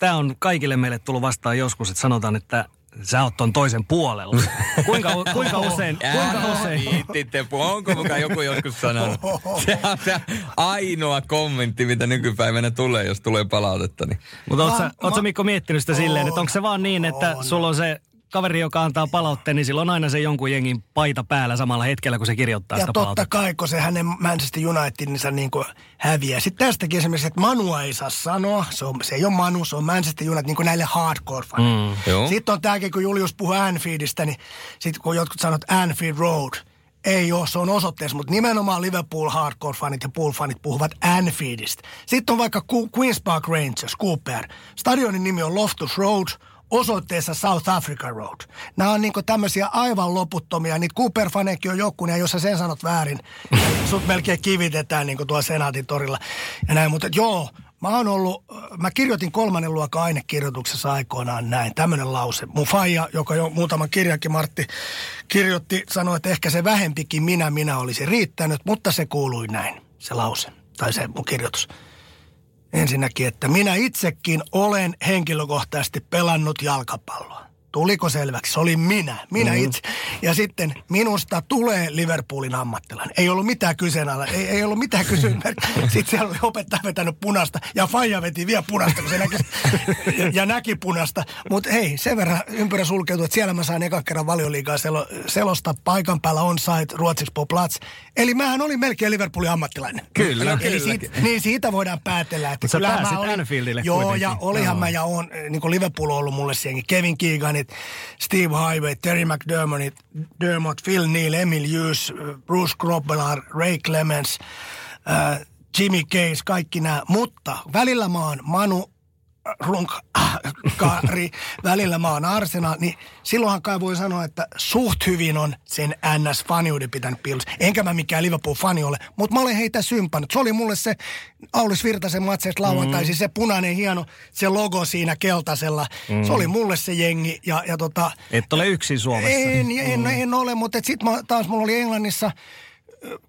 tämä on kaikille meille tullut vastaan joskus, että sanotaan, että sä oot ton toisen puolella. Kuinka, kuinka usein? Kuinka usein? Viittitte, onko mukaan joku joskus sanonut? Se on se ainoa kommentti, mitä nykypäivänä tulee, jos tulee palautetta. Niin. Mutta oot, Mä- sä, oot sä Mikko miettinyt sitä silleen, että On. onko se vaan niin, että On. sulla on se kaveri, joka antaa palautteen, niin silloin on aina se jonkun jengin paita päällä samalla hetkellä, kun se kirjoittaa Ja sitä totta palautetta. kai, kun se hänen Manchester Unitedinsa niin kuin häviää. Sitten tästäkin esimerkiksi, että Manua ei saa sanoa. Se, on, se ei ole Manu, se on Manchester United niin kuin näille hardcore mm. Joo. Sitten on tämäkin, kun Julius puhuu Anfieldistä, niin sitten kun jotkut sanoo, että Anfield Road, ei ole, se on osoitteessa, mutta nimenomaan Liverpool hardcore-fanit ja Pool-fanit puhuvat Anfieldista. Sitten on vaikka Queen's Park Rangers, Cooper. Stadionin nimi on Loftus Road, osoitteessa South Africa Road. Nämä on niinku tämmöisiä aivan loputtomia. Niitä Cooper-fanekin on jokunen, ja jos sä sen sanot väärin, sut melkein kivitetään niinku tuolla Senaatin torilla. Ja näin, mutta joo, Mä oon ollut, mä kirjoitin kolmannen luokan ainekirjoituksessa aikoinaan näin, tämmöinen lause. Mun faija, joka jo muutaman kirjankin Martti kirjoitti, sanoi, että ehkä se vähempikin minä, minä olisi riittänyt, mutta se kuului näin, se lause, tai se mun kirjoitus. Ensinnäkin, että minä itsekin olen henkilökohtaisesti pelannut jalkapalloa. Tuliko selväksi? Se oli minä. Minä mm-hmm. itse. Ja sitten minusta tulee Liverpoolin ammattilainen. Ei ollut mitään kyseenala. Ei, ei ollut mitään kysymystä. Sitten siellä oli opettaja vetänyt punasta. Ja Faija veti vielä punasta, kun se näki, ja, ja näki punasta. Mutta hei, sen verran ympyrä sulkeutui, että siellä mä sain ekan kerran valioliigaa selo, selosta paikan päällä on site, ruotsiksi på plats. Eli mähän olin melkein Liverpoolin ammattilainen. Kyllä. Eli siitä, niin siitä voidaan päätellä, että Mut pääsit mä olin, Anfieldille Joo, kuitenkin. ja olihan Joo. mä ja on, niin kuin Liverpool on ollut mulle siellä. Kevin Keeganit, Steve Highway, Terry McDermott, Dermott, Phil Neal, Emil Hughes, Bruce Grobbelaar, Ray Clemens, äh, Jimmy Case, kaikki nämä. Mutta välillä mä oon Manu runkkaari, välillä mä oon Arsenal, niin silloinhan kai voi sanoa, että suht hyvin on sen NS-faniuden pitänyt piilossa. Enkä mä mikään Liverpool-fani ole, mutta mä olen heitä sympannut. Se oli mulle se Aulis Virtasen matseista lauantai, mm. siis se punainen hieno, se logo siinä keltaisella. Mm. Se oli mulle se jengi ja, ja tota... Et ole yksin Suomessa. En, en, en ole, mutta sitten taas mulla oli Englannissa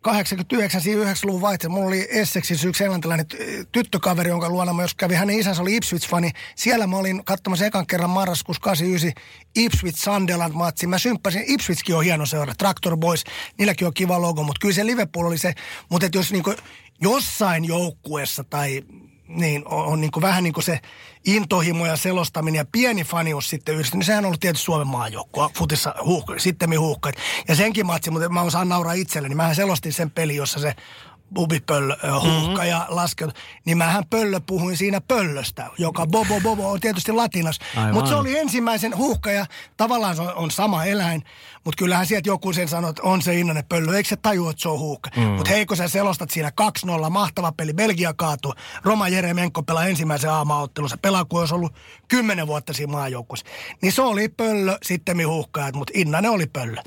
89, siinä 90-luvun vaihteessa, mulla oli Essexissa yksi englantilainen ty- tyttökaveri, jonka luona mä jos kävin, hänen isänsä oli Ipswich-fani. Siellä mä olin katsomassa ekan kerran marraskuussa 89 Ipswich Sunderland matsi. Mä symppäsin, Ipswichkin on hieno seura, Tractor Boys, niilläkin on kiva logo, mutta kyllä se Liverpool oli se, mutta jos niinku jossain joukkueessa tai niin on, on niin kuin vähän niin kuin se intohimo ja selostaminen ja pieni fanius sitten yhdessä. Niin sehän on ollut tietysti Suomen maajoukkue, futissa huuhka, sitten huuhkajat. Ja senkin matsi, mutta mä osaan nauraa itselleni. Mähän selostin sen peli, jossa se bubipöllö ö, huuhka mm-hmm. ja laskeut. Niin mähän pöllö puhuin siinä pöllöstä, joka bobo bobo on tietysti latinas. Mutta se oli ensimmäisen huuhka ja tavallaan se on, on sama eläin. Mutta kyllähän sieltä joku sen sanoo, että on se innanen pöllö. Eikö se tajua, että se on huuhka? Mm. Mutta hei, kun sä selostat siinä 2-0, mahtava peli, Belgia kaatuu. Roma Jeremenko pelaa ensimmäisen aamaottelun. Se pelaa, kun olisi ollut kymmenen vuotta siinä maajoukkueessa. Niin se oli pöllö, sitten huuhkajat, mutta innanen oli pöllö.